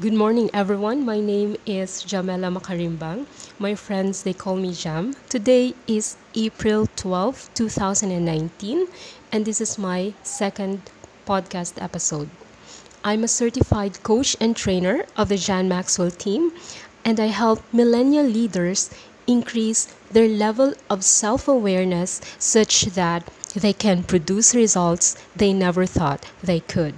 Good morning, everyone. My name is Jamela Makarimbang. My friends, they call me Jam. Today is April 12, 2019, and this is my second podcast episode. I'm a certified coach and trainer of the John Maxwell team, and I help millennial leaders increase their level of self awareness such that they can produce results they never thought they could.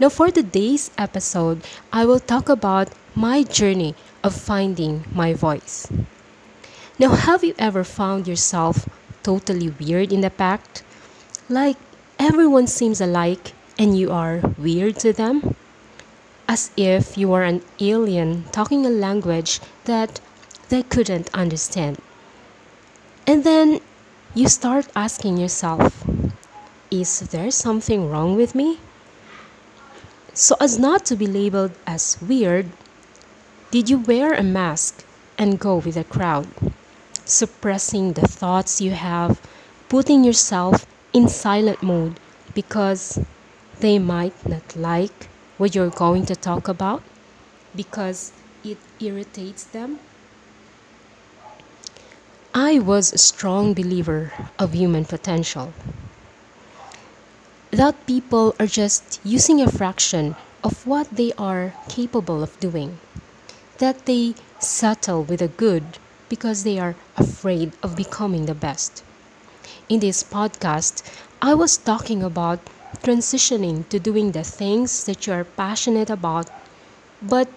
Now, for today's episode, I will talk about my journey of finding my voice. Now, have you ever found yourself totally weird in the pack? Like everyone seems alike and you are weird to them? As if you are an alien talking a language that they couldn't understand. And then you start asking yourself, is there something wrong with me? So as not to be labeled as weird, did you wear a mask and go with the crowd, suppressing the thoughts you have, putting yourself in silent mode because they might not like what you're going to talk about because it irritates them? I was a strong believer of human potential that people are just using a fraction of what they are capable of doing. That they settle with the good because they are afraid of becoming the best. In this podcast, I was talking about transitioning to doing the things that you are passionate about, but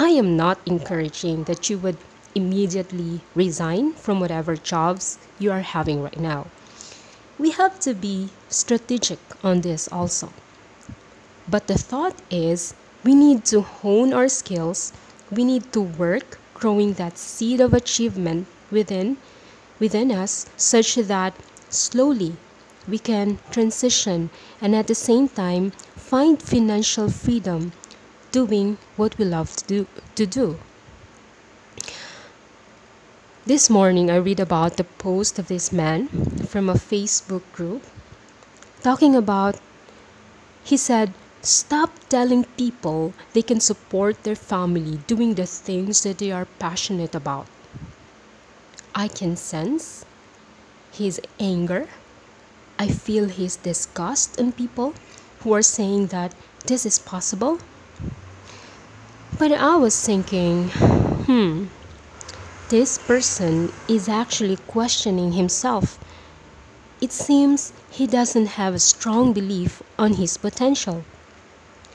I am not encouraging that you would immediately resign from whatever jobs you are having right now we have to be strategic on this also. But the thought is we need to hone our skills, we need to work growing that seed of achievement within within us such that slowly we can transition and at the same time find financial freedom doing what we love to do, to do. This morning, I read about the post of this man from a Facebook group talking about, he said, Stop telling people they can support their family doing the things that they are passionate about. I can sense his anger. I feel his disgust in people who are saying that this is possible. But I was thinking, hmm, this person is actually questioning himself. It seems he doesn't have a strong belief on his potential.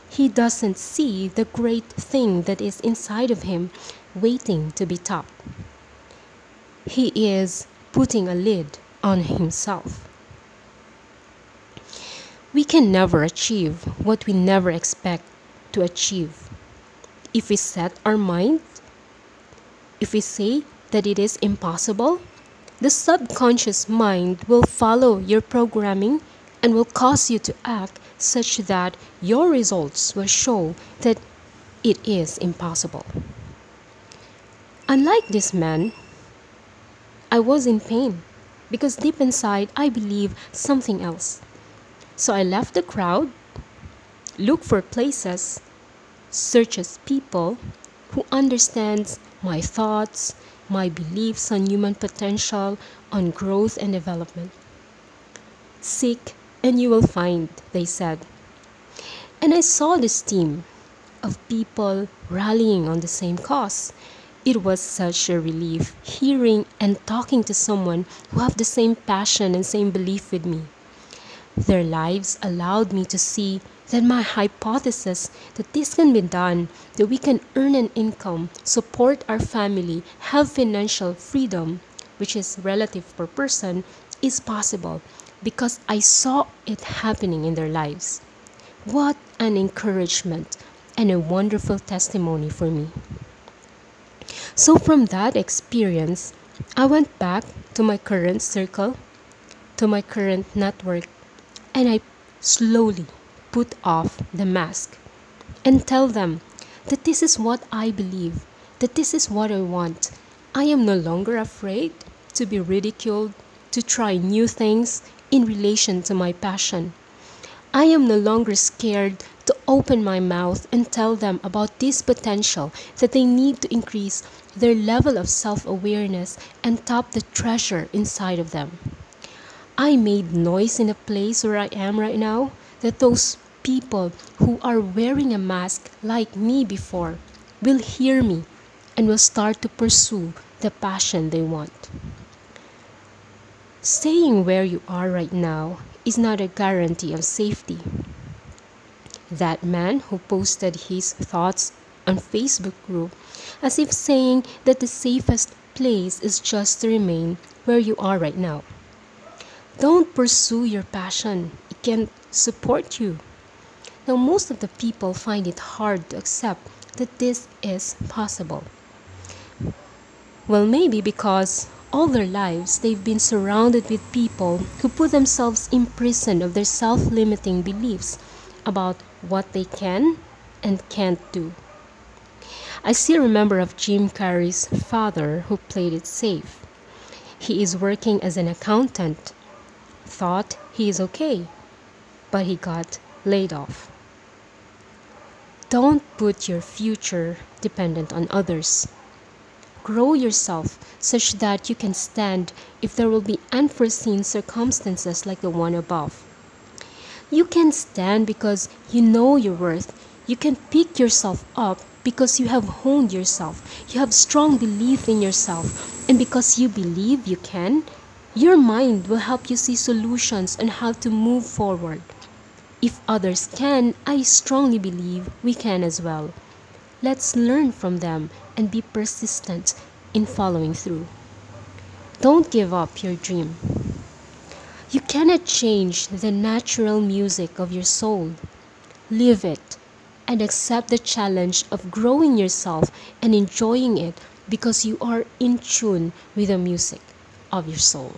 He doesn't see the great thing that is inside of him waiting to be tapped. He is putting a lid on himself. We can never achieve what we never expect to achieve. If we set our mind if we say that it is impossible, the subconscious mind will follow your programming and will cause you to act such that your results will show that it is impossible. Unlike this man, I was in pain because deep inside I believe something else. So I left the crowd, looked for places, searches people who understands my thoughts, my beliefs on human potential, on growth and development. Seek and you will find, they said. And I saw this team of people rallying on the same cause. It was such a relief hearing and talking to someone who have the same passion and same belief with me. Their lives allowed me to see that my hypothesis that this can be done, that we can earn an income, support our family, have financial freedom, which is relative per person, is possible because I saw it happening in their lives. What an encouragement and a wonderful testimony for me. So, from that experience, I went back to my current circle, to my current network, and I slowly put off the mask and tell them that this is what I believe, that this is what I want. I am no longer afraid to be ridiculed, to try new things in relation to my passion. I am no longer scared to open my mouth and tell them about this potential that they need to increase their level of self awareness and tap the treasure inside of them. I made noise in a place where I am right now that those people who are wearing a mask like me before will hear me and will start to pursue the passion they want. Staying where you are right now is not a guarantee of safety. That man who posted his thoughts on Facebook group as if saying that the safest place is just to remain where you are right now. Don't pursue your passion. It can support you. Now, most of the people find it hard to accept that this is possible. Well, maybe because all their lives they've been surrounded with people who put themselves in prison of their self limiting beliefs about what they can and can't do. I still remember of Jim Carrey's father who played it safe. He is working as an accountant, thought he is okay, but he got laid off. Don't put your future dependent on others. Grow yourself such that you can stand if there will be unforeseen circumstances like the one above. You can stand because you know your worth. You can pick yourself up because you have honed yourself. You have strong belief in yourself. And because you believe you can, your mind will help you see solutions on how to move forward. If others can, I strongly believe we can as well. Let's learn from them and be persistent in following through. Don't give up your dream. You cannot change the natural music of your soul. Live it and accept the challenge of growing yourself and enjoying it because you are in tune with the music of your soul.